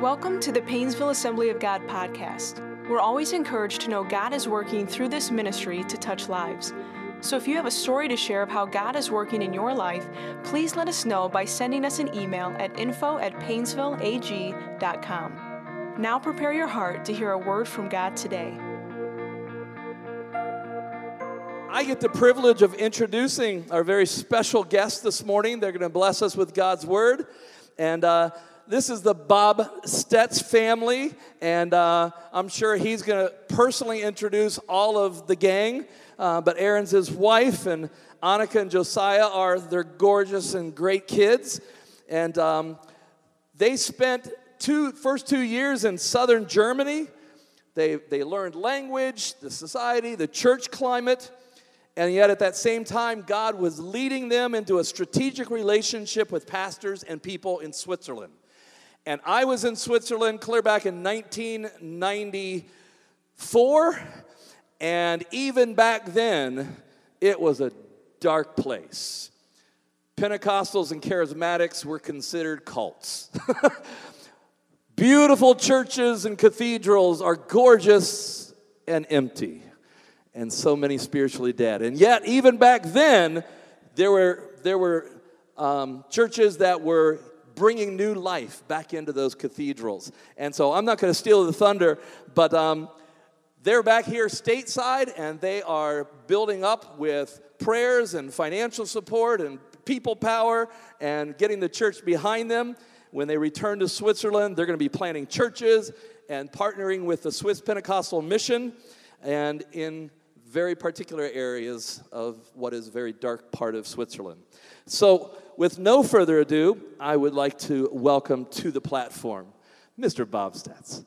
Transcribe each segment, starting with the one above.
Welcome to the Painesville Assembly of God podcast. We're always encouraged to know God is working through this ministry to touch lives. So if you have a story to share of how God is working in your life, please let us know by sending us an email at info at painesvilleag.com. Now prepare your heart to hear a word from God today. I get the privilege of introducing our very special guest this morning. They're going to bless us with God's word. And uh, this is the Bob Stetz family. And uh, I'm sure he's going to personally introduce all of the gang. Uh, but Erin's his wife, and Annika and Josiah are their gorgeous and great kids. And um, they spent two first two years in southern Germany. They, they learned language, the society, the church climate. And yet, at that same time, God was leading them into a strategic relationship with pastors and people in Switzerland. And I was in Switzerland clear back in 1994. And even back then, it was a dark place. Pentecostals and charismatics were considered cults. Beautiful churches and cathedrals are gorgeous and empty and so many spiritually dead. And yet, even back then, there were, there were um, churches that were bringing new life back into those cathedrals. And so I'm not going to steal the thunder, but um, they're back here stateside and they are building up with prayers and financial support and people power and getting the church behind them. When they return to Switzerland, they're going to be planting churches and partnering with the Swiss Pentecostal Mission. And in very particular areas of what is a very dark part of Switzerland. So, with no further ado, I would like to welcome to the platform Mr. Bob Stetz.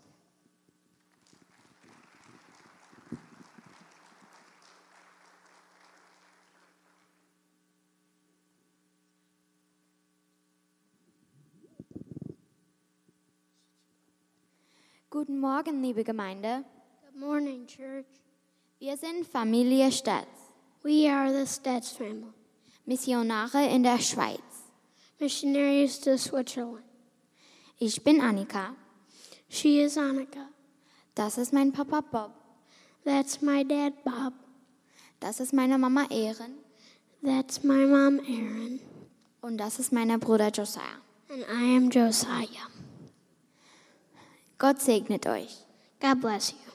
Guten Morgen, liebe Gemeinde. Good morning, church. Wir sind Familie Stetz, We are the Stetz family, Missionare in der Schweiz. missionaries to Switzerland. Ich bin Annika. She is Annika. Das ist mein Papa Bob. That's my dad, Bob. Das ist meine Mama Erin. That's my mom, Erin. Und das ist mein Bruder Josiah. And I am Josiah. Gott segnet euch. God bless you.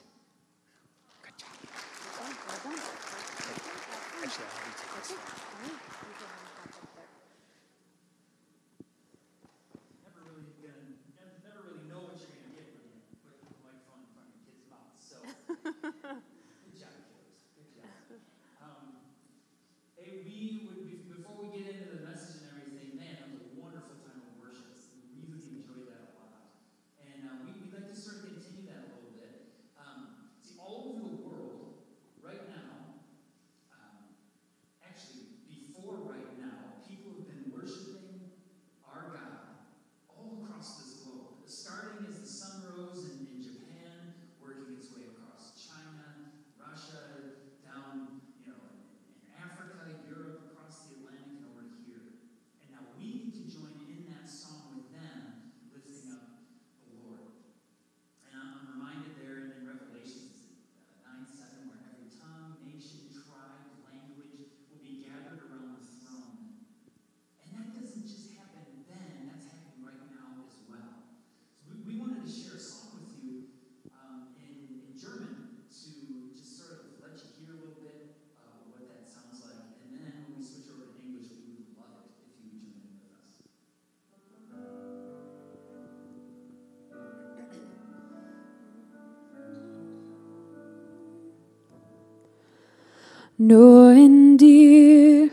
Nur in dir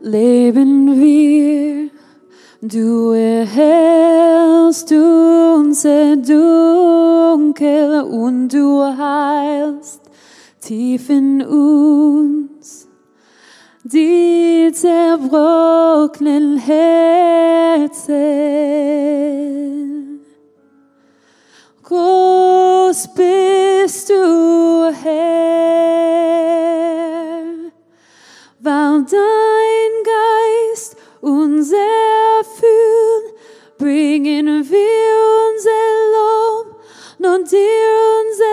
leben wir, du erhältst unser Dunkel und du heilst tief in uns. Die zerbrochenen Herzen. Groß bist du, non dir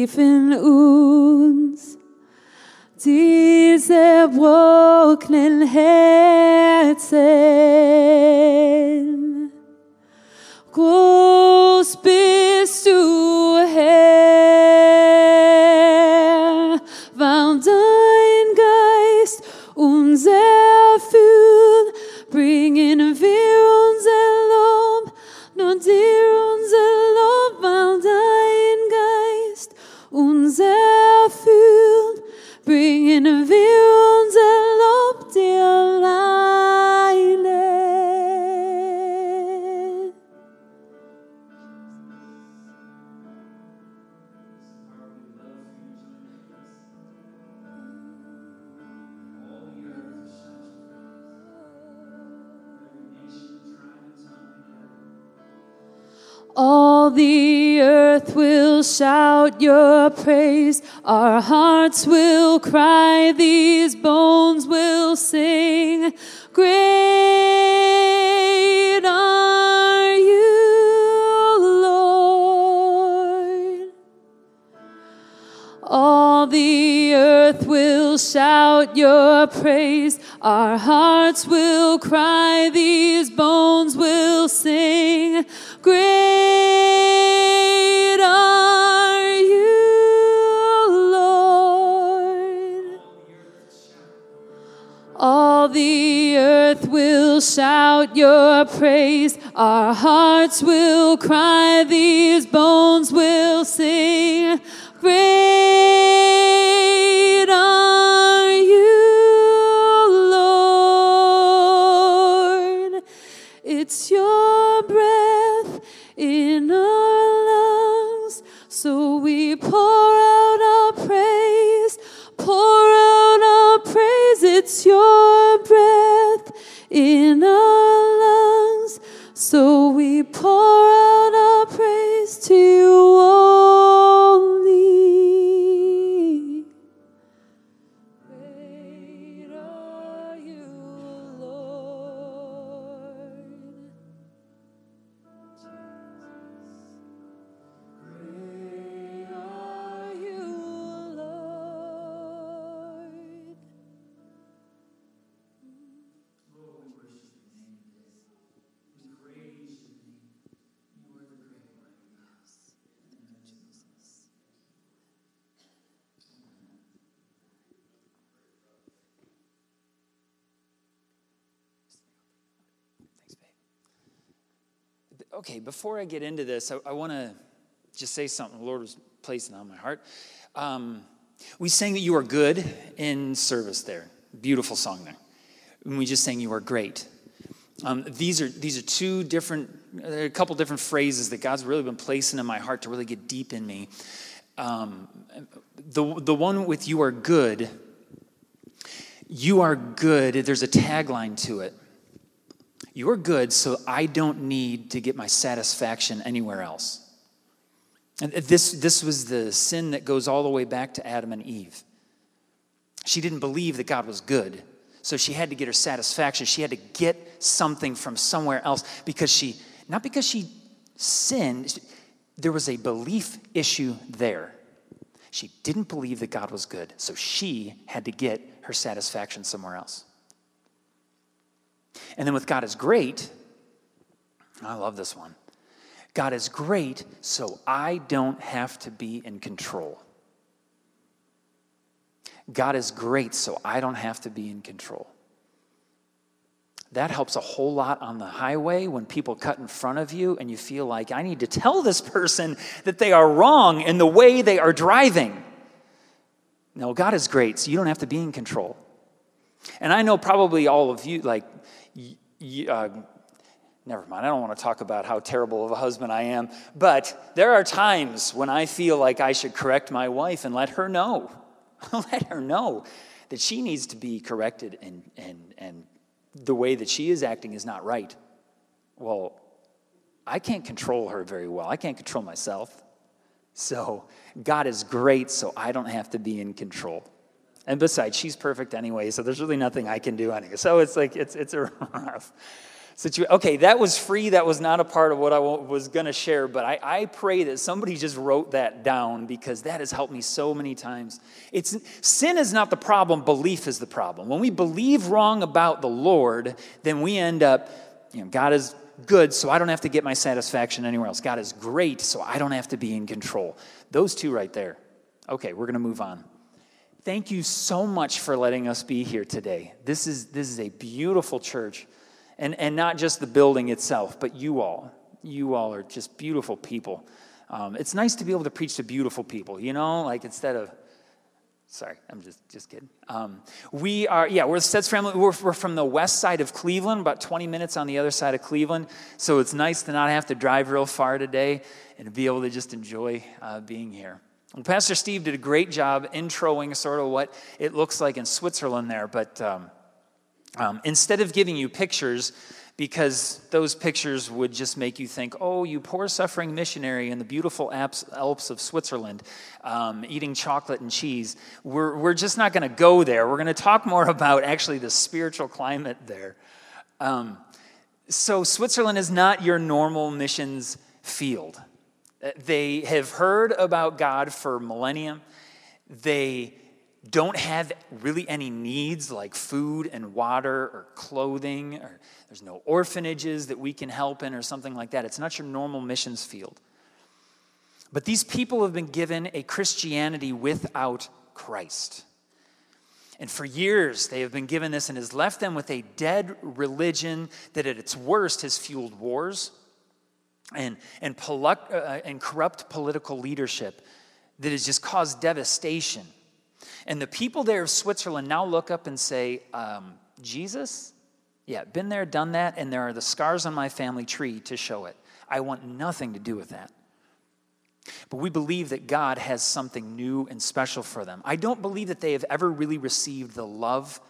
tief in uns diese brockenen Herzen. Shout your praise. Our hearts will cry. These bones will sing. Great are you, Lord. All the earth will shout your praise. Our hearts will cry. These bones will sing. Great shout your praise. Our hearts will cry. These bones will sing. Great pour Okay, before I get into this, I, I want to just say something the Lord was placing on my heart. Um, we sang that you are good in service there. Beautiful song there. And we just sang you are great. Um, these are these are two different, a couple different phrases that God's really been placing in my heart to really get deep in me. Um, the the one with you are good. You are good. There's a tagline to it. You are good, so I don't need to get my satisfaction anywhere else. And this, this was the sin that goes all the way back to Adam and Eve. She didn't believe that God was good, so she had to get her satisfaction. She had to get something from somewhere else because she, not because she sinned, there was a belief issue there. She didn't believe that God was good, so she had to get her satisfaction somewhere else. And then with God is great, I love this one. God is great, so I don't have to be in control. God is great, so I don't have to be in control. That helps a whole lot on the highway when people cut in front of you and you feel like, I need to tell this person that they are wrong in the way they are driving. No, God is great, so you don't have to be in control. And I know probably all of you, like, uh, never mind, I don't want to talk about how terrible of a husband I am, but there are times when I feel like I should correct my wife and let her know. let her know that she needs to be corrected and, and, and the way that she is acting is not right. Well, I can't control her very well. I can't control myself. So God is great, so I don't have to be in control. And besides, she's perfect anyway, so there's really nothing I can do anyway. So it's like, it's, it's a rough situation. Okay, that was free. That was not a part of what I was going to share, but I, I pray that somebody just wrote that down because that has helped me so many times. It's, sin is not the problem, belief is the problem. When we believe wrong about the Lord, then we end up, you know, God is good, so I don't have to get my satisfaction anywhere else. God is great, so I don't have to be in control. Those two right there. Okay, we're going to move on. Thank you so much for letting us be here today. This is, this is a beautiful church. And, and not just the building itself, but you all. You all are just beautiful people. Um, it's nice to be able to preach to beautiful people, you know, like instead of Sorry, I'm just just kidding. Um, we are, yeah, we're the Stetz family. We're, we're, from the west side of Cleveland, about 20 minutes on the other side of Cleveland. So it's nice to not have to drive real far today and be able to just enjoy uh, being here. Pastor Steve did a great job introing sort of what it looks like in Switzerland there. But um, um, instead of giving you pictures, because those pictures would just make you think, oh, you poor suffering missionary in the beautiful Alps of Switzerland um, eating chocolate and cheese. We're, we're just not going to go there. We're going to talk more about actually the spiritual climate there. Um, so, Switzerland is not your normal missions field. They have heard about God for millennium. They don't have really any needs like food and water or clothing, or there's no orphanages that we can help in or something like that. It's not your normal missions field. But these people have been given a Christianity without Christ. And for years, they have been given this and has left them with a dead religion that, at its worst, has fueled wars and, and, uh, and corrupt political leadership that has just caused devastation and the people there of Switzerland now look up and say, um, Jesus? Yeah, been there, done that, and there are the scars on my family tree to show it. I want nothing to do with that. But we believe that God has something new and special for them. I don't believe that they have ever really received the love,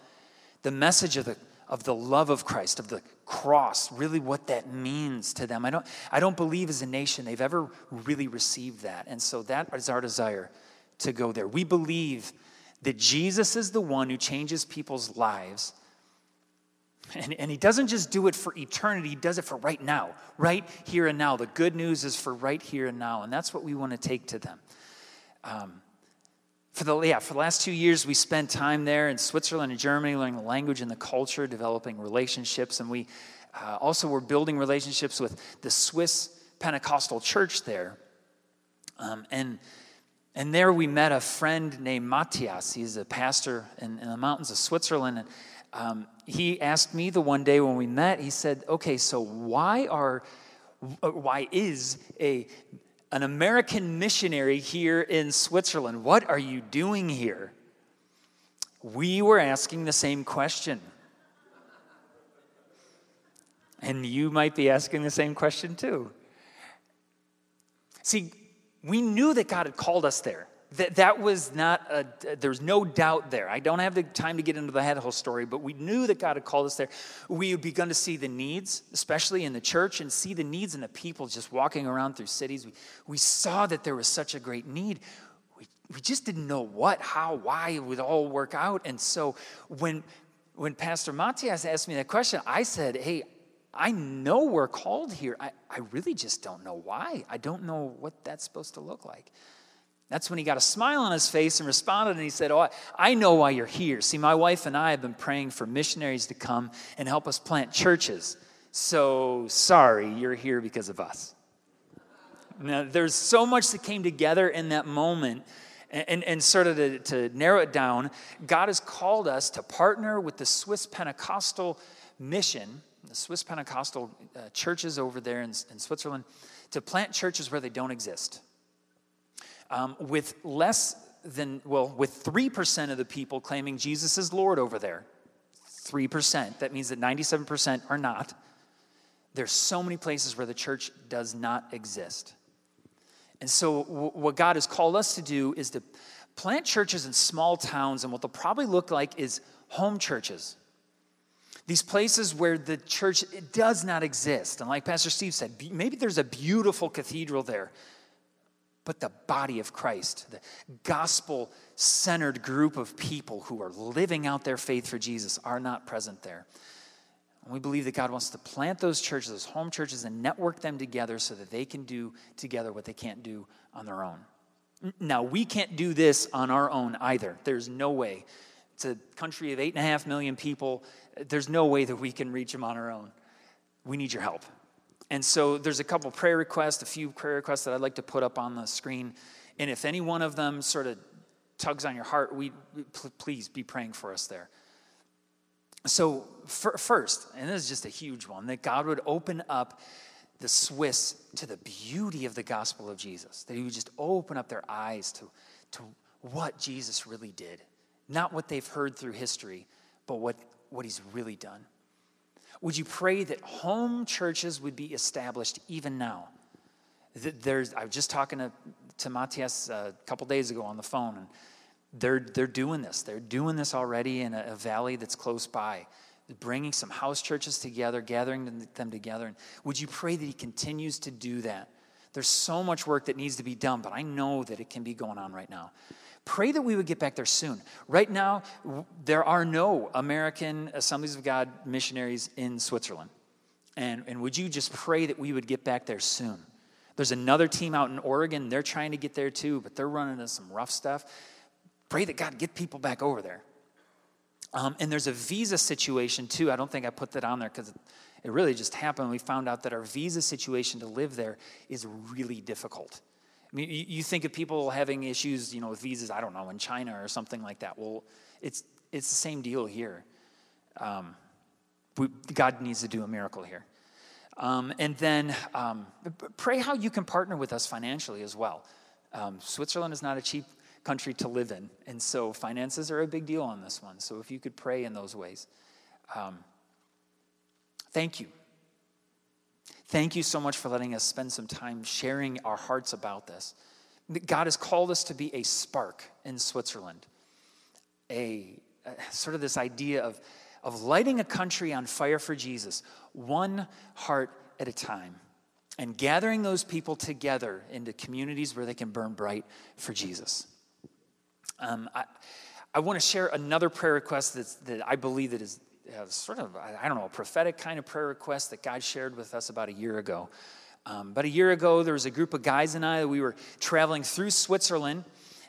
the message of the, of the love of Christ, of the cross, really what that means to them. I don't, I don't believe as a nation they've ever really received that. And so that is our desire to go there. We believe that Jesus is the one who changes people's lives. And, and he doesn't just do it for eternity, he does it for right now, right here and now. The good news is for right here and now, and that's what we want to take to them. Um, for the, yeah, for the last two years, we spent time there in Switzerland and Germany, learning the language and the culture, developing relationships, and we uh, also were building relationships with the Swiss Pentecostal church there. Um, and and there we met a friend named Matthias. He's a pastor in, in the mountains of Switzerland. And um, he asked me the one day when we met, he said, Okay, so why are why is a an American missionary here in Switzerland? What are you doing here? We were asking the same question. And you might be asking the same question too. See, we knew that God had called us there. That, that was not, a, there's no doubt there. I don't have the time to get into the whole story, but we knew that God had called us there. We had begun to see the needs, especially in the church, and see the needs in the people just walking around through cities. We, we saw that there was such a great need. We, we just didn't know what, how, why it would all work out. And so when, when Pastor Matthias asked me that question, I said, Hey, I know we're called here. I, I really just don't know why. I don't know what that's supposed to look like. That's when he got a smile on his face and responded and he said, Oh, I know why you're here. See, my wife and I have been praying for missionaries to come and help us plant churches. So sorry, you're here because of us. Now, there's so much that came together in that moment. And, and, and sort of to, to narrow it down, God has called us to partner with the Swiss Pentecostal mission the Swiss Pentecostal uh, churches over there in, in, Switzerland to plant churches where they don't exist. Um, with less than, well, with 3% of the people claiming Jesus is Lord over there. 3%. That means that 97% are not. there's so many places where the church does not exist. And so, what God has called us to do is to plant churches in small towns, and what they'll probably look like is home churches. These places where the church does not exist. And like Pastor Steve said, maybe there's a beautiful cathedral there, but the body of Christ, the gospel centered group of people who are living out their faith for Jesus, are not present there. And we believe that God wants to plant those churches, those home churches, and network them together so that they can do together what they can't do on their own. Now, we can't do this on our own either. There's no way. It's a country of eight and a half million people. There's no way that we can reach them on our own. We need your help. And so there's a couple prayer requests, a few prayer requests that I'd like to put up on the screen. And if any one of them sort of tugs on your heart, we pl- please be praying for us there. So, fir- first, and this is just a huge one, that God would open up the Swiss to the beauty of the gospel of Jesus, that He would just open up their eyes to, to what Jesus really did. Not what they've heard through history, but what, what He's really done. Would you pray that home churches would be established even now? There's, I was just talking to, to Matthias uh, a couple days ago on the phone, and they're, they're doing this. They're doing this already in a, a valley that's close by, bringing some house churches together, gathering them together. And would you pray that He continues to do that? There's so much work that needs to be done, but I know that it can be going on right now. Pray that we would get back there soon. Right now, there are no American Assemblies of God missionaries in Switzerland. And, and would you just pray that we would get back there soon? There's another team out in Oregon. They're trying to get there too, but they're running into some rough stuff. Pray that God get people back over there. Um, and there's a visa situation too. I don't think I put that on there because it, it really just happened. We found out that our visa situation to live there is really difficult. I mean, you, you think of people having issues, you know, with visas. I don't know in China or something like that. Well, it's it's the same deal here. Um, we, God needs to do a miracle here. Um, and then um, pray how you can partner with us financially as well. Um, Switzerland is not a cheap country to live in, and so finances are a big deal on this one. So if you could pray in those ways. Um, thank you. Thank you so much for letting us spend some time sharing our hearts about this. God has called us to be a spark in Switzerland, a, a sort of this idea of, of lighting a country on fire for Jesus, one heart at a time, and gathering those people together into communities where they can burn bright for Jesus. Um, I, I want to share another prayer request that's, that I believe that is uh, sort of, I don't know, a prophetic kind of prayer request that God shared with us about a year ago. Um, about a year ago, there was a group of guys and I, that we were traveling through Switzerland,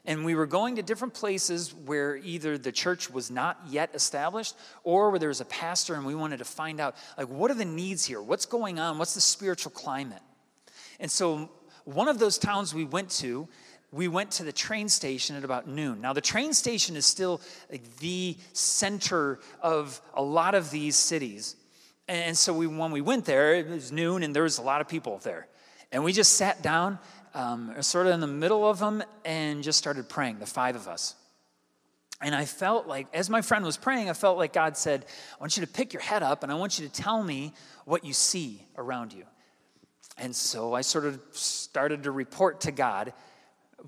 and we were going to different places where either the church was not yet established or where there was a pastor, and we wanted to find out, like, what are the needs here? What's going on? What's the spiritual climate? And so, one of those towns we went to, we went to the train station at about noon. Now, the train station is still like the center of a lot of these cities. And so, we, when we went there, it was noon and there was a lot of people there. And we just sat down, um, sort of in the middle of them, and just started praying, the five of us. And I felt like, as my friend was praying, I felt like God said, I want you to pick your head up and I want you to tell me what you see around you. And so I sort of started to report to God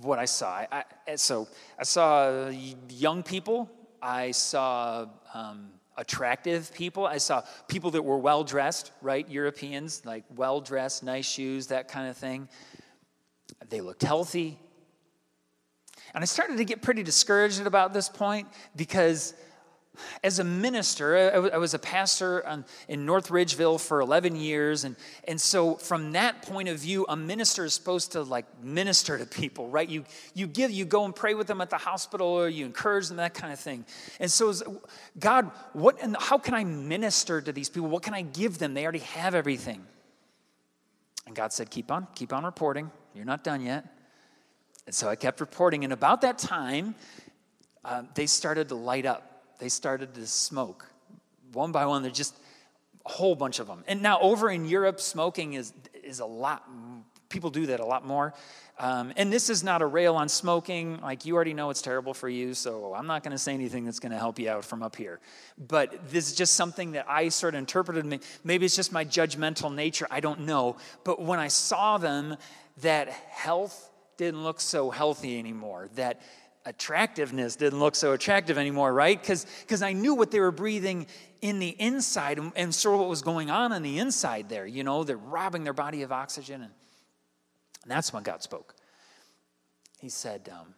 what I saw. I, I, so I saw young people, I saw um, attractive people, I saw people that were well dressed, right? Europeans, like well dressed, nice shoes, that kind of thing. They looked healthy. And I started to get pretty discouraged about this point because as a minister, I, I was a pastor on, in North Ridgeville for 11 years. And, and so, from that point of view, a minister is supposed to like minister to people, right? You, you give, you go and pray with them at the hospital or you encourage them, that kind of thing. And so, is- God, what and how can I minister to these people? What can I give them? They already have everything. And God said, Keep on, keep on reporting. You're not done yet. And so I kept reporting. And about that time, um, they started to light up. They started to smoke. One by one, there's just a whole bunch of them. And now over in Europe, smoking is, is a lot. people do that a lot more. Um, and this is not a rail on smoking. Like, you already know it's terrible for you, so I'm not going to say anything that's going to help you out from up here. But this is just something that I sort of interpreted. Maybe it's just my judgmental nature. I don't know. But when I saw them, that health didn't look so healthy anymore, that attractiveness didn't look so attractive anymore, right? Because I knew what they were breathing in the inside and, and sort of what was going on on the inside there. You know, they're robbing their body of oxygen and and that's when God spoke. He said, um,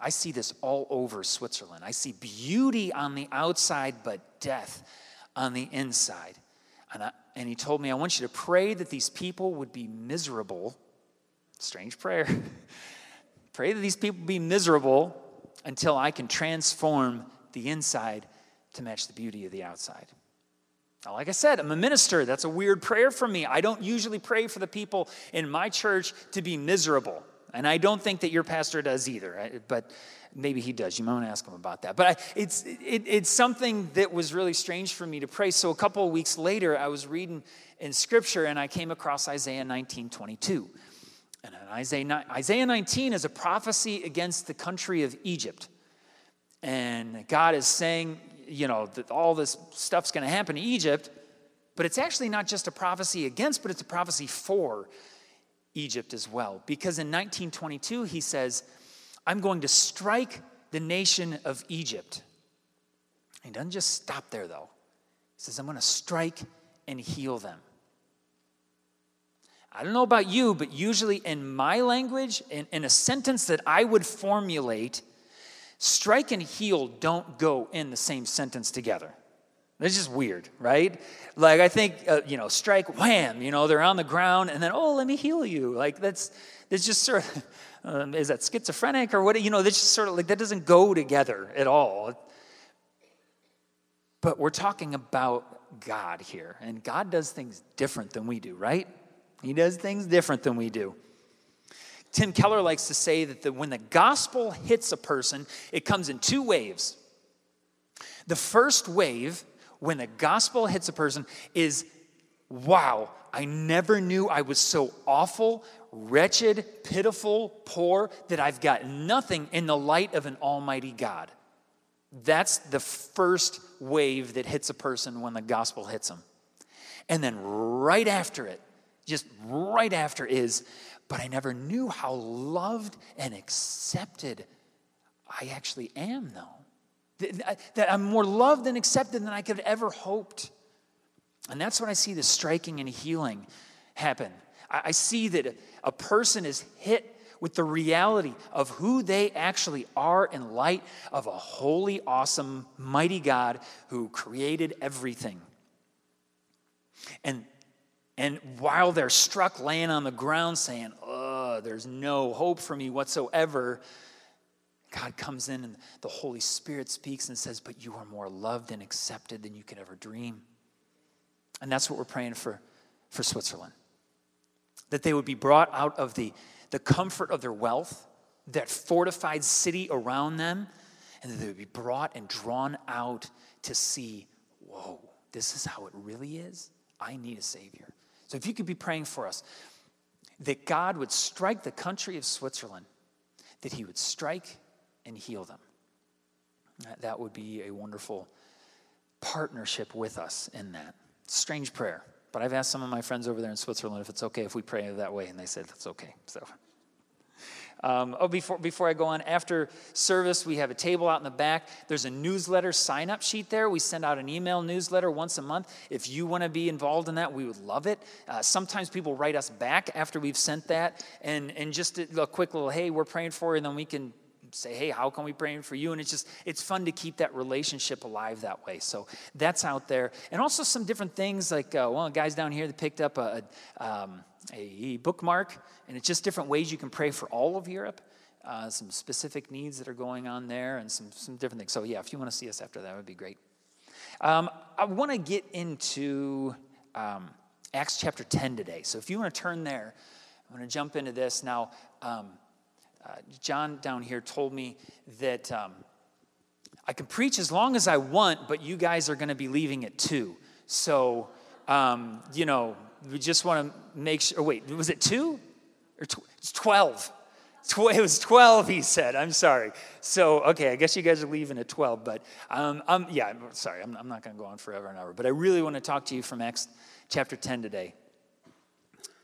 I see this all over Switzerland. I see beauty on the outside, but death on the inside. And, I, and he told me, I want you to pray that these people would be miserable. Strange prayer. pray that these people be miserable until I can transform the inside to match the beauty of the outside. Now, like I said, I'm a minister. That's a weird prayer for me. I don't usually pray for the people in my church to be miserable. And I don't think that your pastor does either, but maybe he does. You might want to ask him about that. But I, it's, it, it's something that was really strange for me to pray. So a couple of weeks later, I was reading in scripture and I came across Isaiah 19 22. And uh, Isaiah, Isaiah 19 is a prophecy against the country of Egypt. And God is saying, you know, that all this stuff's going to happen to Egypt, but it's actually not just a prophecy against, but it's a prophecy for Egypt as well. Because in 1922, he says, I'm going to strike the nation of Egypt. He doesn't just stop there, though. He says, I'm going to strike and heal them. I don't know about you, but usually in my language, in, in a sentence that I would formulate, Strike and heal don't go in the same sentence together. It's just weird, right? Like, I think, uh, you know, strike, wham, you know, they're on the ground, and then, oh, let me heal you. Like, that's, that's just sort of, um, is that schizophrenic or what? You know, that's just sort of like, that doesn't go together at all. But we're talking about God here, and God does things different than we do, right? He does things different than we do. Tim Keller likes to say that the, when the gospel hits a person, it comes in two waves. The first wave, when the gospel hits a person, is wow, I never knew I was so awful, wretched, pitiful, poor, that I've got nothing in the light of an almighty God. That's the first wave that hits a person when the gospel hits them. And then right after it, just right after is, but I never knew how loved and accepted I actually am, though. That I'm more loved and accepted than I could have ever hoped. And that's when I see the striking and healing happen. I see that a person is hit with the reality of who they actually are in light of a holy, awesome, mighty God who created everything. And and while they're struck laying on the ground saying, Oh, there's no hope for me whatsoever, God comes in and the Holy Spirit speaks and says, But you are more loved and accepted than you could ever dream. And that's what we're praying for for Switzerland. That they would be brought out of the, the comfort of their wealth, that fortified city around them, and that they would be brought and drawn out to see, whoa, this is how it really is. I need a Savior. So if you could be praying for us, that God would strike the country of Switzerland, that He would strike and heal them. That would be a wonderful partnership with us in that. Strange prayer. But I've asked some of my friends over there in Switzerland if it's okay if we pray that way, and they said that's okay. So um, oh, before, before I go on, after service, we have a table out in the back. There's a newsletter sign up sheet there. We send out an email newsletter once a month. If you want to be involved in that, we would love it. Uh, sometimes people write us back after we've sent that, and, and just a, a quick little, hey, we're praying for you, and then we can say hey how can we pray for you and it's just it's fun to keep that relationship alive that way so that's out there and also some different things like uh, the guys down here that picked up a, a um, a bookmark, and it's just different ways you can pray for all of Europe. Uh, some specific needs that are going on there, and some, some different things. So, yeah, if you want to see us after that, would be great. Um, I want to get into um, Acts chapter 10 today. So, if you want to turn there, I'm going to jump into this. Now, um, uh, John down here told me that um, I can preach as long as I want, but you guys are going to be leaving at 2. So, um, you know, we just want to make sure. Wait, was it two or tw- it's twelve? Tw- It was 12, he said. I'm sorry. So, okay, I guess you guys are leaving at 12, but um, um, yeah, I'm sorry. I'm, I'm not going to go on forever and ever. But I really want to talk to you from Acts chapter 10 today.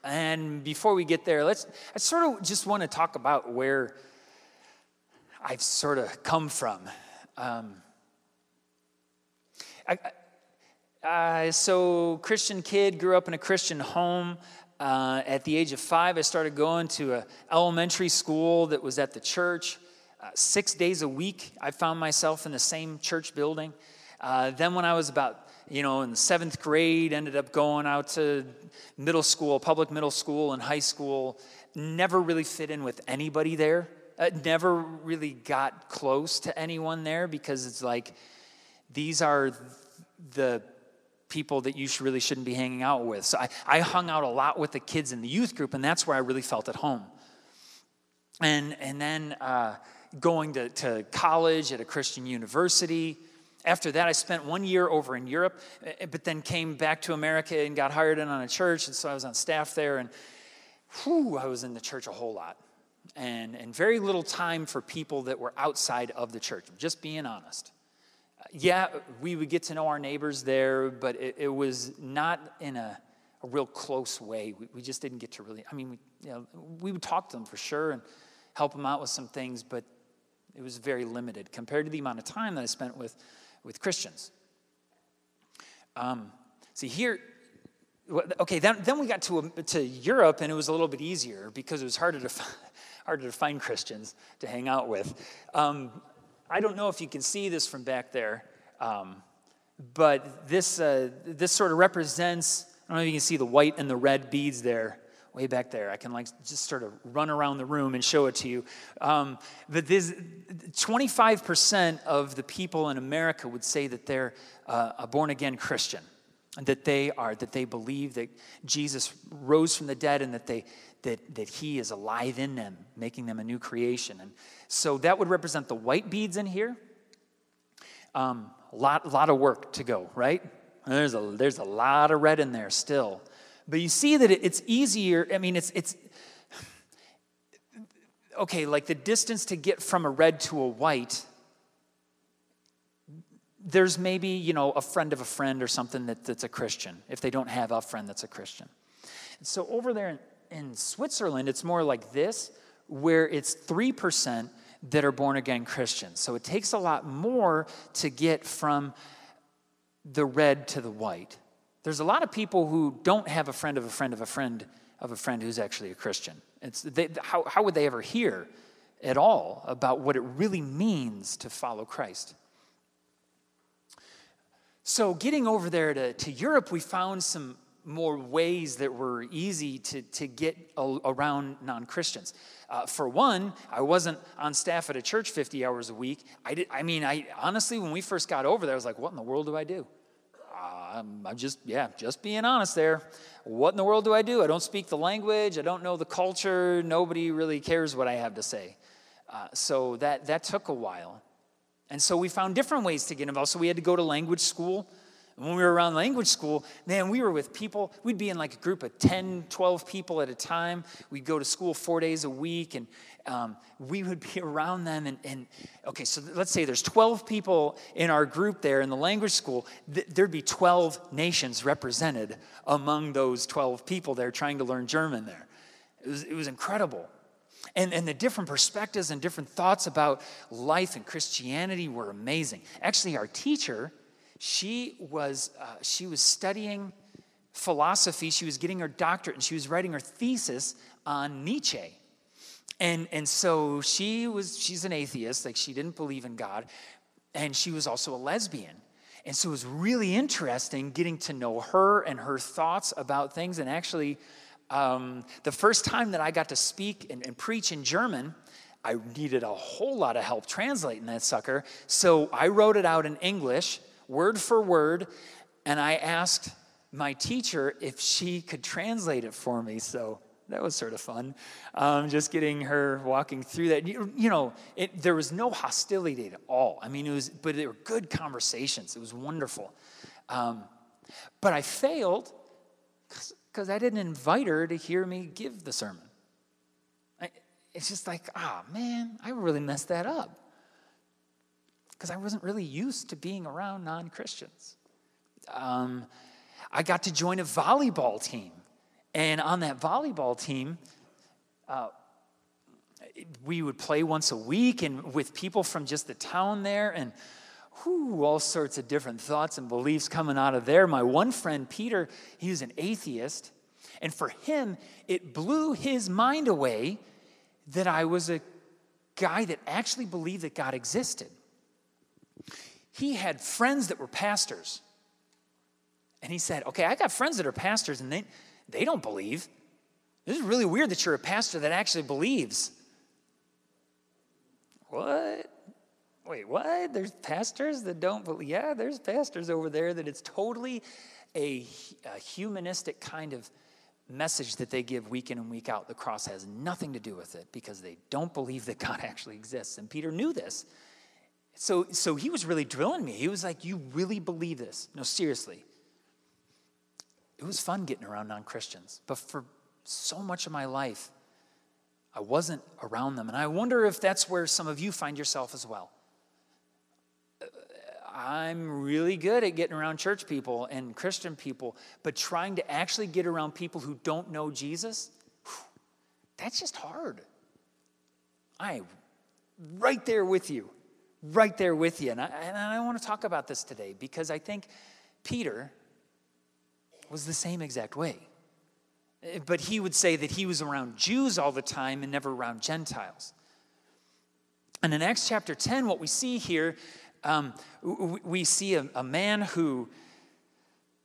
And before we get there, let's, I sort of just want to talk about where I've sort of come from. Um, I- uh, so, Christian kid, grew up in a Christian home. Uh, at the age of five, I started going to a elementary school that was at the church. Uh, six days a week, I found myself in the same church building. Uh, then, when I was about, you know, in the seventh grade, ended up going out to middle school, public middle school, and high school. Never really fit in with anybody there. Uh, never really got close to anyone there because it's like these are the people that you really shouldn't be hanging out with. So I, I hung out a lot with the kids in the youth group, and that's where I really felt at home. And, and then uh, going to, to college at a Christian university. After that, I spent one year over in Europe, eh, but then came back to America and got hired in on a church, and so I was on staff there, and whew, I was in the church a whole lot. And, and very little time for people that were outside of the church, just being honest yeah, we would get to know our neighbors there, but it, it was not in a, a real close way. We, we, just didn't get to really, I mean, we, you know, we would talk to them for sure and help them out with some things, but it was very limited compared to the amount of time that I spent with, with Christians. Um, see, here, okay, then, then we got to, to Europe and it was a little bit easier because it was harder to, harder to find Christians to hang out with. Um, I don't know if you can see this from back there, um, but this, uh, this sort of represents, I don't know if you can see the white and the red beads there, way back there. I can like just sort of run around the room and show it to you. Um, but this, 25% of the people in America would say that they're uh, a born again Christian that they are, that they believe that Jesus rose from the dead and that they that, that he is alive in them, making them a new creation. And so that would represent the white beads in here. Um, a lot, lot of work to go, right? There's a, there's a lot of red in there still. But you see that it's easier. I mean, it's, it's okay, like the distance to get from a red to a white there's maybe you know a friend of a friend or something that, that's a christian if they don't have a friend that's a christian. So over there in, in switzerland it's more like this where it's 3% that are born again christians. So it takes a lot more to get from the red to the white. There's a lot of people who don't have a friend of a friend of a friend of a friend who's actually a christian. It's, they, how, how would they ever hear at all about what it really means to follow christ so, getting over there to, to Europe, we found some more ways that were easy to, to get a, around non Christians. Uh, for one, I wasn't on staff at a church 50 hours a week. I, did, I mean, I honestly, when we first got over there, I was like, what in the world do I do? I'm, I'm just, yeah, just being honest there. What in the world do I do? I don't speak the language, I don't know the culture, nobody really cares what I have to say. Uh, so that, that took a while. And so we found different ways to get involved. So we had to go to language school. And when we were around language school, man, we were with people. We'd be in like a group of 10, 12 people at a time. We'd go to school four days a week, and um, we would be around them. And, and, okay, so let's say there's 12 people in our group there in the language school. Th- there'd be 12 nations represented among those 12 people there trying to learn German there. It was, it was incredible. And, and the different perspectives and different thoughts about life and Christianity were amazing. Actually, our teacher, she was, uh, she was studying philosophy. She was getting her doctorate and she was writing her thesis on Nietzsche. And, and so she was, she's an atheist, like she didn't believe in God. And she was also a lesbian. And so it was really interesting getting to know her and her thoughts about things and actually um, the first time that I got to speak and, and preach in German, I needed a whole lot of help translating that sucker. So I wrote it out in English, word for word, and I asked my teacher if she could translate it for me. So that was sort of fun. Um, just getting her walking through that. You, you know, it, there was no hostility at all. I mean, it was, but they were good conversations. It was wonderful. Um, but I failed because I didn't invite her to hear me give the sermon. I, it's just like, ah, oh, man, I really messed that up because I wasn't really used to being around non Christians. Um, I got to join a volleyball team. And on that volleyball team, uh, we would play once a week and with people from just the town there and all sorts of different thoughts and beliefs coming out of there. My one friend, Peter, he was an atheist. And for him, it blew his mind away that I was a guy that actually believed that God existed. He had friends that were pastors. And he said, Okay, I got friends that are pastors and they, they don't believe. This is really weird that you're a pastor that actually believes. What? Wait, what? There's pastors that don't believe? Yeah, there's pastors over there that it's totally a, a humanistic kind of message that they give week in and week out. The cross has nothing to do with it because they don't believe that God actually exists. And Peter knew this. So, so he was really drilling me. He was like, You really believe this? No, seriously. It was fun getting around non Christians, but for so much of my life, I wasn't around them. And I wonder if that's where some of you find yourself as well. I'm really good at getting around church people and Christian people, but trying to actually get around people who don't know Jesus, that's just hard. I'm right there with you, right there with you. And I, and I want to talk about this today because I think Peter was the same exact way. Eh, but he would say that he was around Jews all the time and never around Gentiles. And in Acts chapter 10, what we see here, um, we see a, a man who,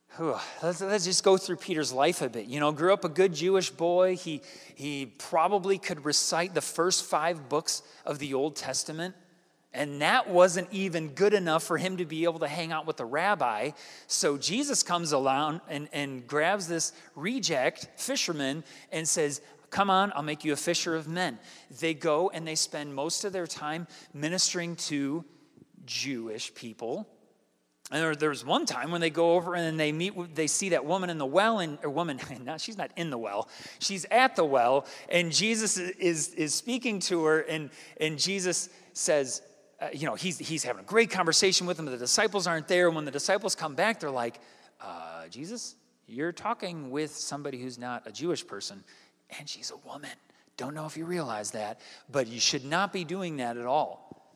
who let's, let's, just go through Peter's life a bit. You know, grew up a good Jewish boy. He, he probably could recite the first five books of the Old Testament. And that wasn't even good enough for him to be able to hang out with the rabbi. So Jesus comes along and, and grabs this reject fisherman and says, Come on, I'll make you a fisher of men. They go and they spend most of their time ministering to Jewish people. And there, was one time when they go over and they meet, they see that woman in the well, and a woman, not, she's not in the well, she's at the well, and Jesus is, is speaking to her, and, and Jesus says, uh, you know, he's, he's having a great conversation with them. The disciples aren't there. And when the disciples come back, they're like, uh, Jesus, you're talking with somebody who's not a Jewish person, and she's a woman. Don't know if you realize that, but you should not be doing that at all.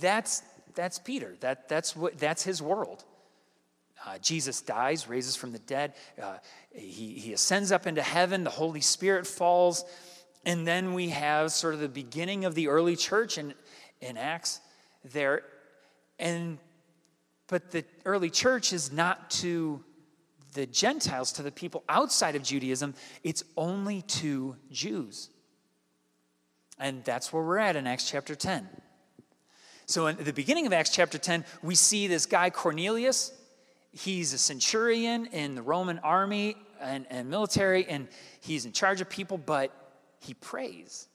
That's, that's Peter. That, that's, what, that's his world. Uh, Jesus dies, raises from the dead. Uh, he, he ascends up into heaven. The Holy Spirit falls. And then we have sort of the beginning of the early church. And in Acts there. And but the early church is not to the Gentiles, to the people outside of Judaism, it's only to Jews. And that's where we're at in Acts chapter 10. So, in the beginning of Acts chapter 10, we see this guy Cornelius. He's a centurion in the Roman army and, and military, and he's in charge of people, but he prays.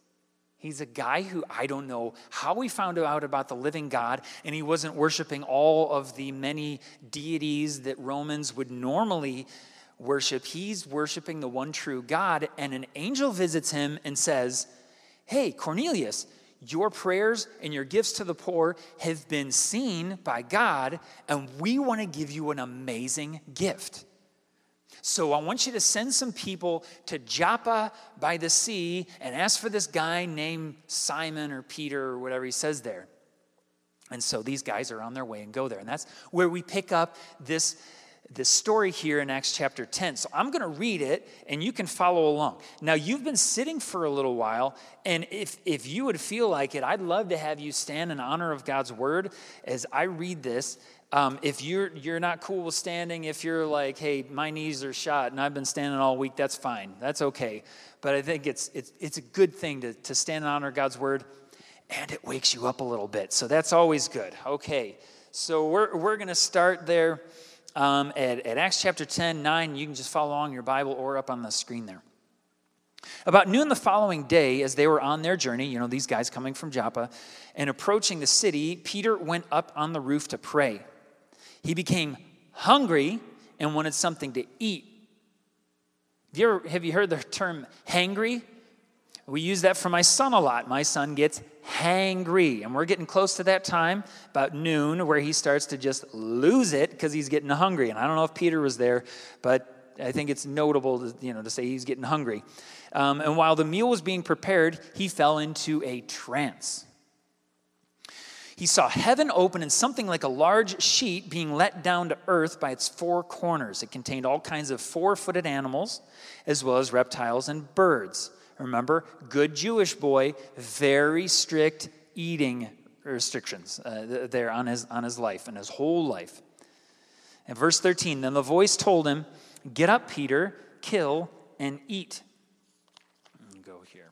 He's a guy who I don't know how he found out about the living God, and he wasn't worshiping all of the many deities that Romans would normally worship. He's worshiping the one true God, and an angel visits him and says, Hey, Cornelius, your prayers and your gifts to the poor have been seen by God, and we want to give you an amazing gift. So I want you to send some people to Joppa by the sea and ask for this guy named Simon or Peter or whatever he says there. And so these guys are on their way and go there. And that's where we pick up this, this story here in Acts chapter 10. So I'm going to read it and you can follow along. Now, you've been sitting for a little while, and if, if you would feel like it, I'd love to have you stand in honor of God's word as I read this. Um, if you're, you're not cool with standing, if you're like, hey, my knees are shot and I've been standing all week, that's fine. That's okay. But I think it's, it's, it's a good thing to, to stand and honor of God's word, and it wakes you up a little bit. So that's always good. Okay. So we're, we're going to start there um, at, at Acts chapter 10, 9. You can just follow along your Bible or up on the screen there. About noon the following day, as they were on their journey, you know, these guys coming from Joppa, and approaching the city, Peter went up on the roof to pray. He became hungry and wanted something to eat. Have you, ever, have you heard the term hangry? We use that for my son a lot. My son gets hangry, and we're getting close to that time, about noon, where he starts to just lose it because he's getting hungry. And I don't know if Peter was there, but I think it's notable to, you know, to say he's getting hungry. Um, and while the meal was being prepared, he fell into a trance. He saw heaven open and something like a large sheet being let down to earth by its four corners. It contained all kinds of four footed animals, as well as reptiles and birds. Remember, good Jewish boy, very strict eating restrictions uh, there on his, on his life and his whole life. And verse 13 Then the voice told him, Get up, Peter, kill and eat. Go here.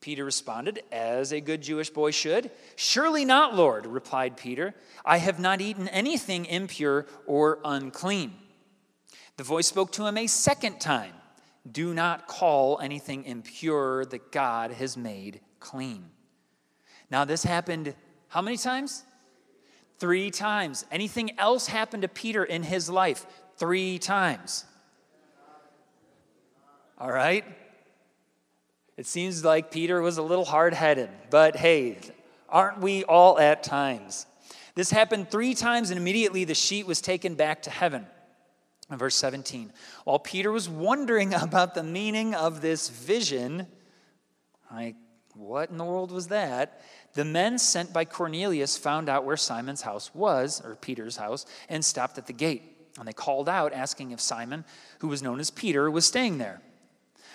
Peter responded, as a good Jewish boy should. Surely not, Lord, replied Peter. I have not eaten anything impure or unclean. The voice spoke to him a second time Do not call anything impure that God has made clean. Now, this happened how many times? Three times. Anything else happened to Peter in his life? Three times. All right? It seems like Peter was a little hard headed, but hey, aren't we all at times? This happened three times, and immediately the sheet was taken back to heaven. Verse 17, while Peter was wondering about the meaning of this vision, like, what in the world was that? The men sent by Cornelius found out where Simon's house was, or Peter's house, and stopped at the gate. And they called out, asking if Simon, who was known as Peter, was staying there.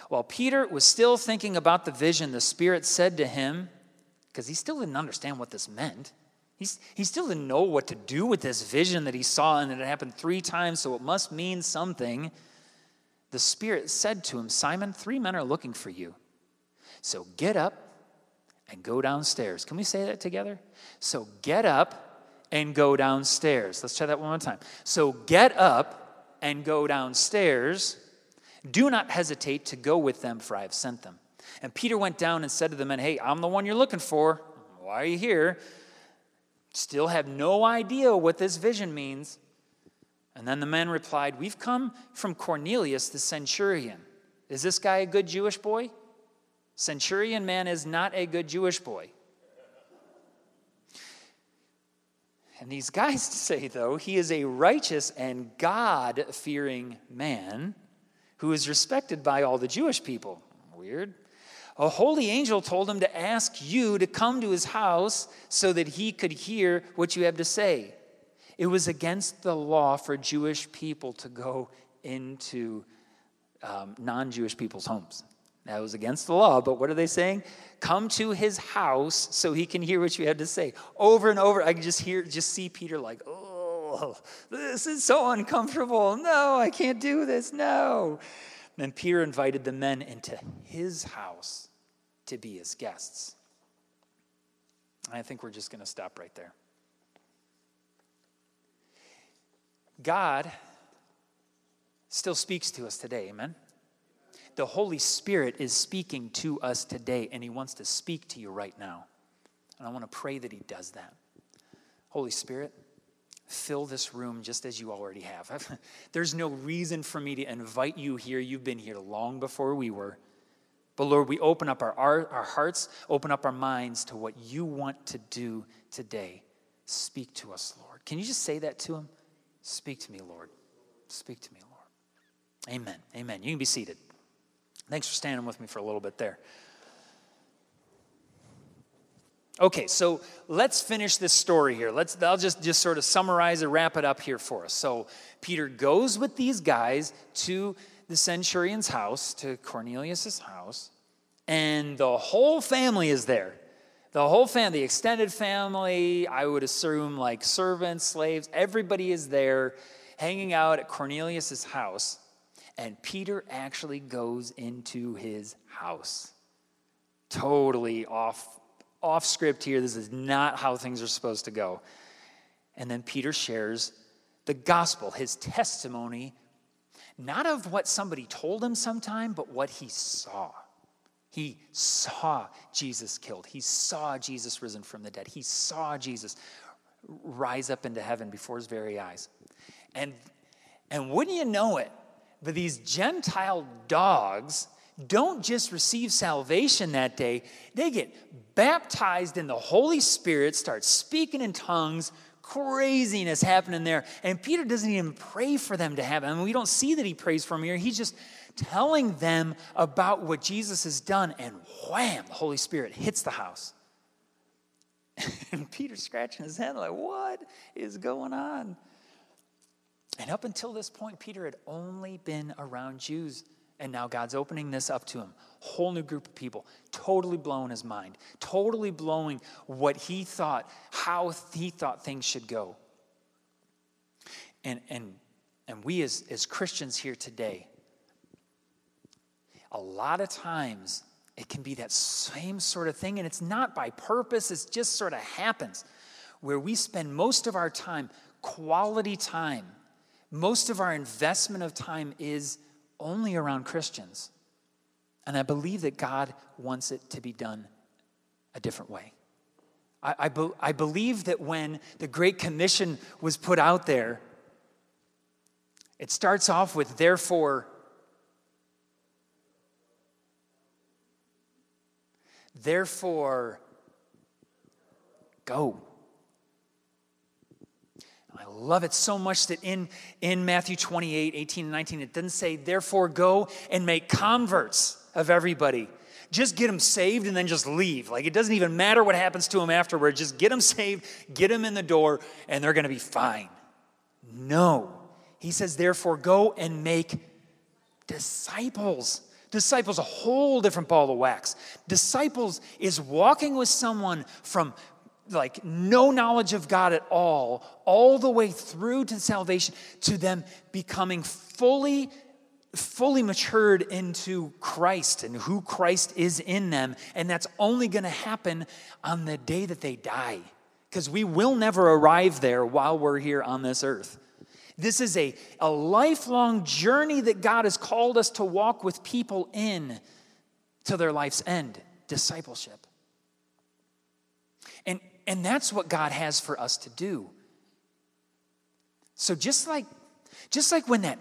While Peter was still thinking about the vision, the Spirit said to him, because he still didn't understand what this meant, He's, he still didn't know what to do with this vision that he saw, and it happened three times, so it must mean something. The Spirit said to him, Simon, three men are looking for you. So get up and go downstairs. Can we say that together? So get up and go downstairs. Let's try that one more time. So get up and go downstairs. Do not hesitate to go with them, for I have sent them. And Peter went down and said to the men, Hey, I'm the one you're looking for. Why are you here? Still have no idea what this vision means. And then the men replied, We've come from Cornelius the centurion. Is this guy a good Jewish boy? Centurion man is not a good Jewish boy. And these guys say, though, he is a righteous and God fearing man who is respected by all the Jewish people. Weird. A holy angel told him to ask you to come to his house so that he could hear what you have to say. It was against the law for Jewish people to go into um, non Jewish people's homes. That was against the law, but what are they saying? Come to his house so he can hear what you have to say. Over and over, I can just hear, just see Peter like, oh, this is so uncomfortable. No, I can't do this. No. Then Peter invited the men into his house to be his guests. I think we're just going to stop right there. God still speaks to us today, amen? The Holy Spirit is speaking to us today, and He wants to speak to you right now. And I want to pray that He does that. Holy Spirit, fill this room just as you already have. There's no reason for me to invite you here. You've been here long before we were. But Lord, we open up our, our, our hearts, open up our minds to what you want to do today. Speak to us, Lord. Can you just say that to him? Speak to me, Lord. Speak to me, Lord. Amen. Amen. You can be seated. Thanks for standing with me for a little bit there. Okay, so let's finish this story here. Let's I'll just just sort of summarize and wrap it up here for us. So Peter goes with these guys to the centurion's house, to Cornelius's house, and the whole family is there. The whole family, the extended family, I would assume like servants, slaves, everybody is there hanging out at Cornelius's house. And Peter actually goes into his house. Totally off, off script here. This is not how things are supposed to go. And then Peter shares the gospel, his testimony not of what somebody told him sometime, but what he saw. He saw Jesus killed. He saw Jesus risen from the dead. He saw Jesus rise up into heaven before his very eyes. And, and wouldn't you know it, But these Gentile dogs don't just receive salvation that day, they get baptized in the Holy Spirit, start speaking in tongues, craziness happening there. And Peter doesn't even pray for them to happen. I mean, we don't see that he prays for them here. He's just telling them about what Jesus has done, and wham, the Holy Spirit hits the house. And Peter's scratching his head, like, what is going on? And up until this point, Peter had only been around Jews. And now God's opening this up to him. Whole new group of people, totally blowing his mind, totally blowing what he thought, how he thought things should go. And, and, and we as, as Christians here today, a lot of times it can be that same sort of thing, and it's not by purpose, it just sort of happens where we spend most of our time, quality time, most of our investment of time is only around Christians. And I believe that God wants it to be done a different way. I, I, be, I believe that when the Great Commission was put out there, it starts off with, therefore, therefore, go. I love it so much that in, in Matthew 28, 18, and 19, it doesn't say, therefore go and make converts of everybody. Just get them saved and then just leave. Like it doesn't even matter what happens to them afterward. Just get them saved, get them in the door, and they're going to be fine. No. He says, therefore go and make disciples. Disciples, a whole different ball of wax. Disciples is walking with someone from like no knowledge of God at all, all the way through to salvation, to them becoming fully, fully matured into Christ and who Christ is in them. And that's only going to happen on the day that they die, because we will never arrive there while we're here on this earth. This is a, a lifelong journey that God has called us to walk with people in to their life's end discipleship. And that's what God has for us to do. So just like just like when that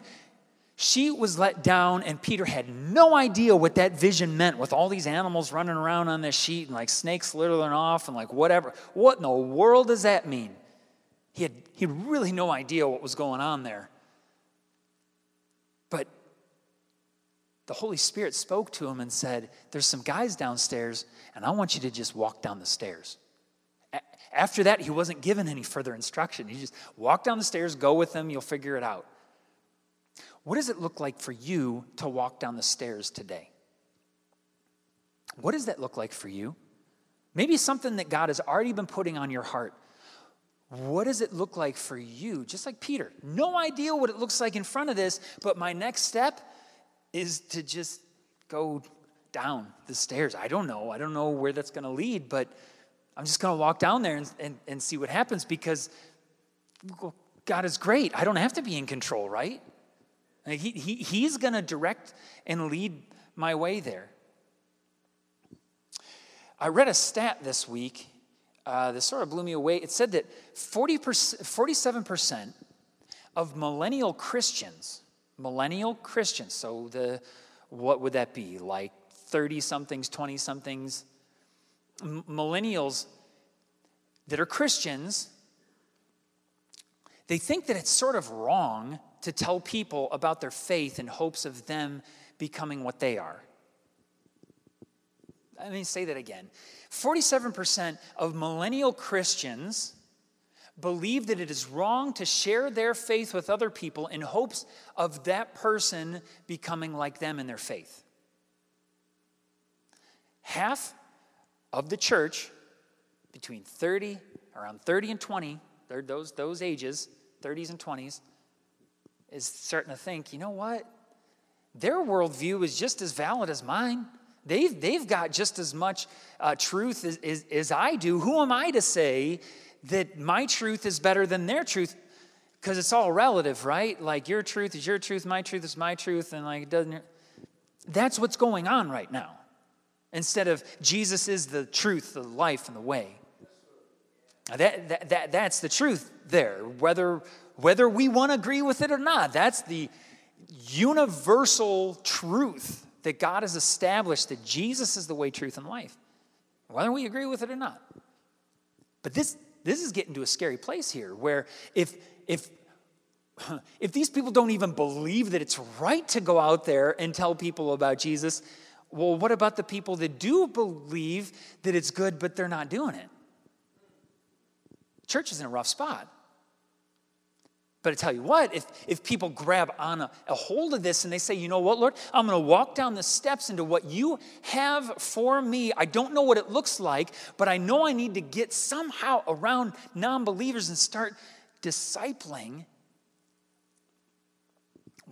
sheet was let down and Peter had no idea what that vision meant with all these animals running around on this sheet and like snakes slithering off and like whatever. What in the world does that mean? He had, he had really no idea what was going on there. But the Holy Spirit spoke to him and said, There's some guys downstairs, and I want you to just walk down the stairs. After that, he wasn't given any further instruction. He just walk down the stairs, go with them, you'll figure it out. What does it look like for you to walk down the stairs today? What does that look like for you? Maybe something that God has already been putting on your heart. What does it look like for you? Just like Peter, no idea what it looks like in front of this, but my next step is to just go down the stairs. I don't know. I don't know where that's going to lead, but I'm just going to walk down there and, and, and see what happens because God is great. I don't have to be in control, right? Like he, he, he's going to direct and lead my way there. I read a stat this week uh, that sort of blew me away. It said that 40 47% of millennial Christians, millennial Christians, so the what would that be? Like 30 somethings, 20 somethings, millennials that are Christians, they think that it's sort of wrong to tell people about their faith in hopes of them becoming what they are. Let me say that again. 47% of millennial Christians believe that it is wrong to share their faith with other people in hopes of that person becoming like them in their faith. Half of the church between 30, around 30 and 20, those, those ages, 30s and 20s, is starting to think, you know what? Their worldview is just as valid as mine. They've, they've got just as much uh, truth as, as, as I do. Who am I to say that my truth is better than their truth? Because it's all relative, right? Like your truth is your truth, my truth is my truth, and like it doesn't. That's what's going on right now instead of Jesus is the truth, the life, and the way. That, that, that, that's the truth there. Whether, whether we want to agree with it or not, that's the, universal truth that God has established that Jesus is the way, truth, and life, whether we agree with it or not. But this, this is getting to a scary place here where if, if, if these people don't even believe that it's right to go out there and tell people about Jesus, well, what about the people that do believe that it's good, but they're not doing it? Church is in a rough spot. But I tell you what, if, if people grab on a, a hold of this and they say, you know what, Lord, I'm going to walk down the steps into what you have for me. I don't know what it looks like, but I know I need to get somehow around non believers and start discipling.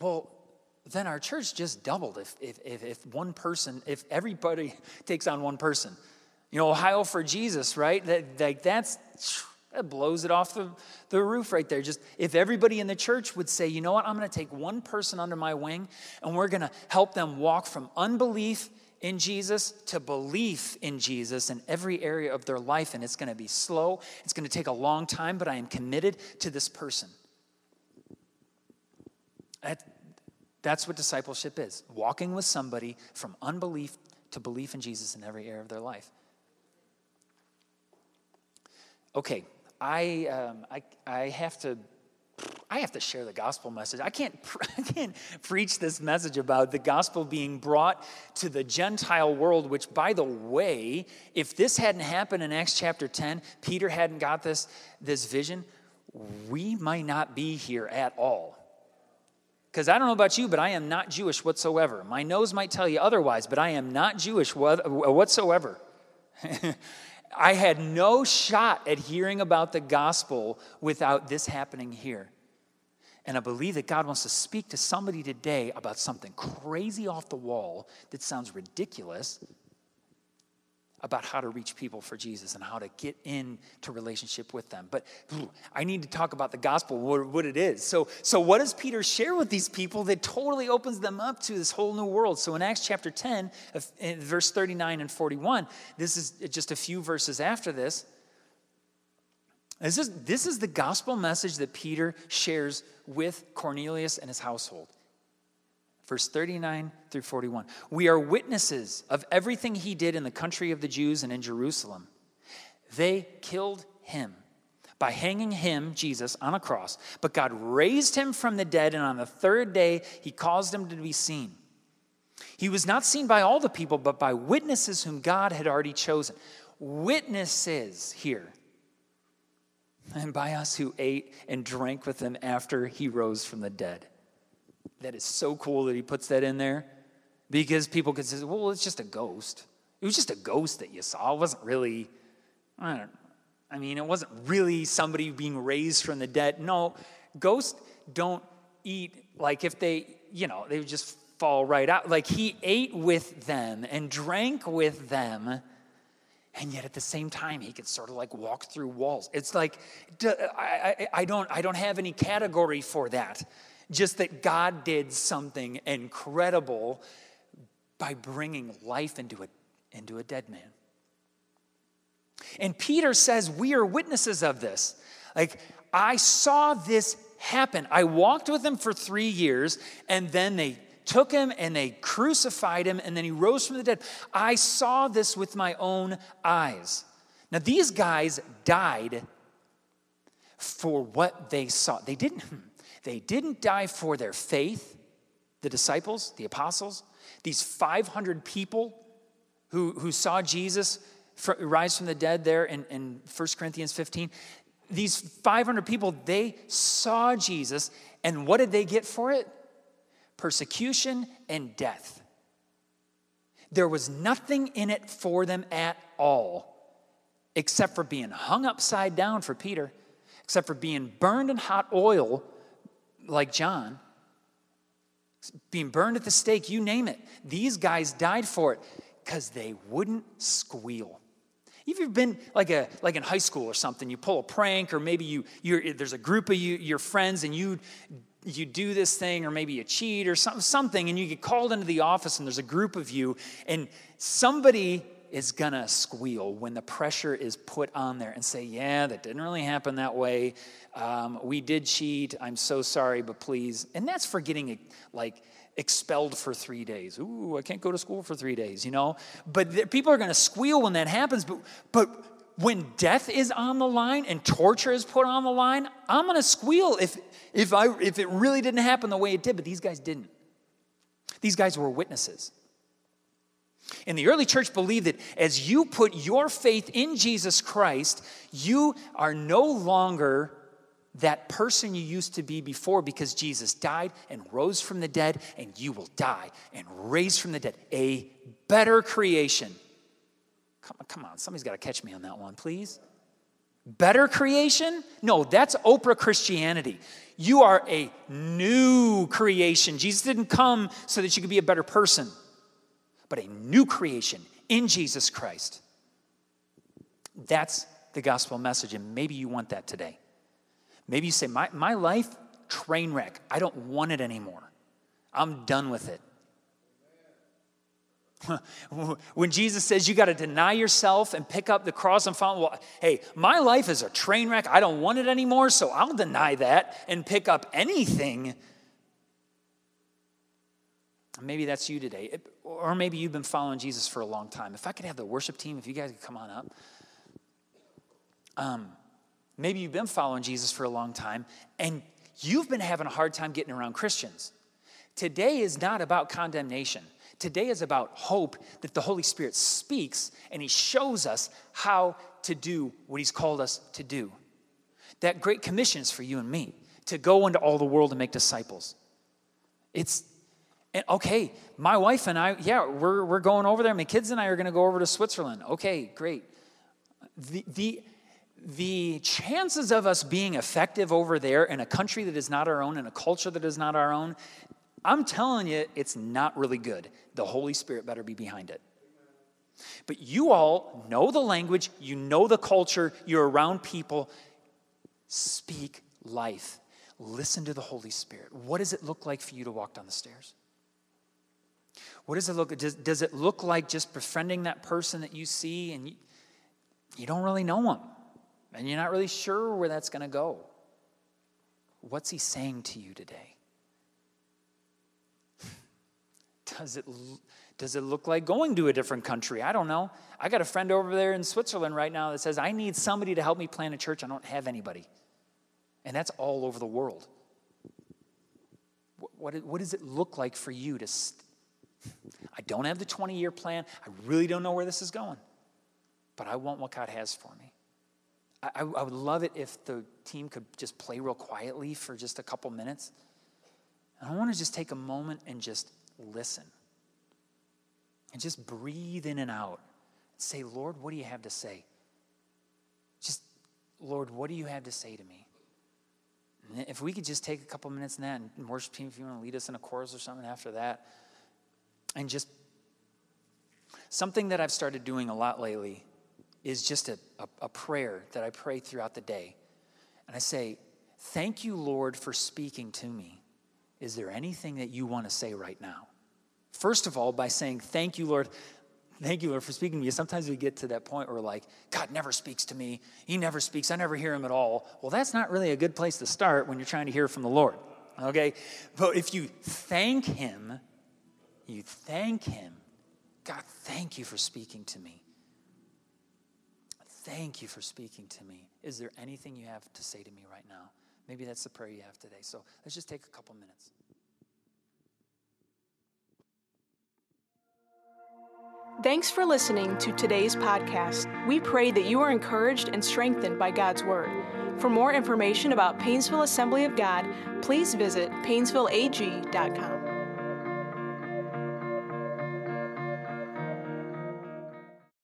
Well, then our church just doubled if, if, if, if one person, if everybody takes on one person. You know, Ohio for Jesus, right? That, like that's that blows it off the, the roof right there. Just if everybody in the church would say, you know what, I'm going to take one person under my wing and we're going to help them walk from unbelief in Jesus to belief in Jesus in every area of their life. And it's going to be slow, it's going to take a long time, but I am committed to this person. That, that's what discipleship is walking with somebody from unbelief to belief in Jesus in every area of their life. Okay, I, um, I, I have to I have to share the gospel message. I can't, I can't preach this message about the gospel being brought to the Gentile world, which, by the way, if this hadn't happened in Acts chapter 10, Peter hadn't got this, this vision, we might not be here at all. Because I don't know about you, but I am not Jewish whatsoever. My nose might tell you otherwise, but I am not Jewish whatsoever. I had no shot at hearing about the gospel without this happening here. And I believe that God wants to speak to somebody today about something crazy off the wall that sounds ridiculous about how to reach people for Jesus and how to get into relationship with them. But I need to talk about the gospel, what, what, it is. So, so, what does Peter share with these people that totally opens them up to this whole new world? So, in Acts chapter 10, verse 39 and 41, this is just a few verses after this. This is, this is the gospel message that Peter shares with Cornelius and his household verse 39 through 41. We are witnesses of everything he did in the country of the Jews and in Jerusalem. They killed him by hanging him, Jesus, on a cross, but God raised him from the dead, and on the third day, he caused him to be seen. He was not seen by all the people, but by witnesses whom God had already chosen. Witnesses here. And by us who ate and drank with him after he rose from the dead. That is so cool that he puts that in there because people could say, well, it's just a ghost. It was just a ghost that you saw. It wasn't really, I don't I mean, it wasn't really somebody being raised from the dead. No, ghosts don't eat like if they, you know, they would just fall right out. Like he ate with them and drank with them. And yet at the same time, he could sort of like walk through walls. It's like, I, I, I don't, I don't have any category for that just that God did something incredible by bringing life into a, into a dead man. And Peter says, We are witnesses of this. Like, I saw this happen. I walked with him for three years, and then they took him and they crucified him, and then he rose from the dead. I saw this with my own eyes. Now, these guys died for what they saw. They didn't, hmm, they didn't die for their faith, the disciples, the apostles, these 500 people who, who saw Jesus rise from the dead there in, in 1 Corinthians 15. These 500 people, they saw Jesus, and what did they get for it? Persecution and death. There was nothing in it for them at all, except for being hung upside down for Peter, except for being burned in hot oil like John, being burned at the stake, you name it. These guys died for it because they wouldn't squeal. If you've been like a like in high school or something, you pull a prank, or maybe you you there's a group of you your friends and you you do this thing, or maybe you cheat or something, something, and you get called into the office and there's a group of you, and somebody is gonna squeal when the pressure is put on there and say, Yeah, that didn't really happen that way. Um, we did cheat. I'm so sorry, but please. And that's for getting like expelled for three days. Ooh, I can't go to school for three days, you know? But people are gonna squeal when that happens. But, but when death is on the line and torture is put on the line, I'm gonna squeal if, if, I, if it really didn't happen the way it did, but these guys didn't. These guys were witnesses. And the early church believed that as you put your faith in Jesus Christ, you are no longer that person you used to be before because Jesus died and rose from the dead, and you will die and raise from the dead. A better creation. Come on, come on. Somebody's got to catch me on that one, please. Better creation? No, that's Oprah Christianity. You are a new creation. Jesus didn't come so that you could be a better person but a new creation in Jesus Christ. That's the gospel message, and maybe you want that today. Maybe you say, My, my life, train wreck. I don't want it anymore. I'm done with it. when Jesus says you got to deny yourself and pick up the cross and follow, well, hey, my life is a train wreck. I don't want it anymore, so I'll deny that and pick up anything Maybe that's you today. Or maybe you've been following Jesus for a long time. If I could have the worship team, if you guys could come on up. Um, maybe you've been following Jesus for a long time and you've been having a hard time getting around Christians. Today is not about condemnation. Today is about hope that the Holy Spirit speaks and He shows us how to do what He's called us to do. That great commission is for you and me to go into all the world and make disciples. It's and okay, my wife and I, yeah, we're, we're going over there. My kids and I are going to go over to Switzerland. Okay, great. The, the, the chances of us being effective over there in a country that is not our own, in a culture that is not our own, I'm telling you, it's not really good. The Holy Spirit better be behind it. But you all know the language, you know the culture, you're around people. Speak life. Listen to the Holy Spirit. What does it look like for you to walk down the stairs? What does it look does, does it look like just befriending that person that you see and you, you don't really know them and you're not really sure where that's going to go? What's he saying to you today? Does it, does it look like going to a different country? I don't know. I got a friend over there in Switzerland right now that says, I need somebody to help me plant a church. I don't have anybody. And that's all over the world. What, what, what does it look like for you to, I don't have the 20 year plan. I really don't know where this is going. But I want what God has for me. I, I, would love it if the team could just play real quietly for just a couple minutes. And I want to just take a moment and just listen. And just breathe in and out. And say, Lord, what do you have to say? Just, Lord, what do you have to say to me? And if we could just take a couple minutes in that and worship team, if you want to lead us in a chorus or something after that. And just something that I've started doing a lot lately is just a, a, a, prayer that I pray throughout the day. And I say, Thank you, Lord, for speaking to me. Is there anything that you want to say right now? First of all, by saying, Thank you, Lord. Thank you, Lord, for speaking to me. Sometimes we get to that point where, like, God never speaks to me. He never speaks. I never hear him at all. Well, that's not really a good place to start when you're trying to hear from the Lord. Okay? But if you thank Him you thank Him. God, thank you for speaking to me. Thank you for speaking to me. Is there anything you have to say to me right now? Maybe that's the prayer you have today. So let's just take a couple minutes. Thanks for listening to today's podcast. We pray that you are encouraged and strengthened by God's Word. For more information about Painesville Assembly of God, please visit painesvilleag.com.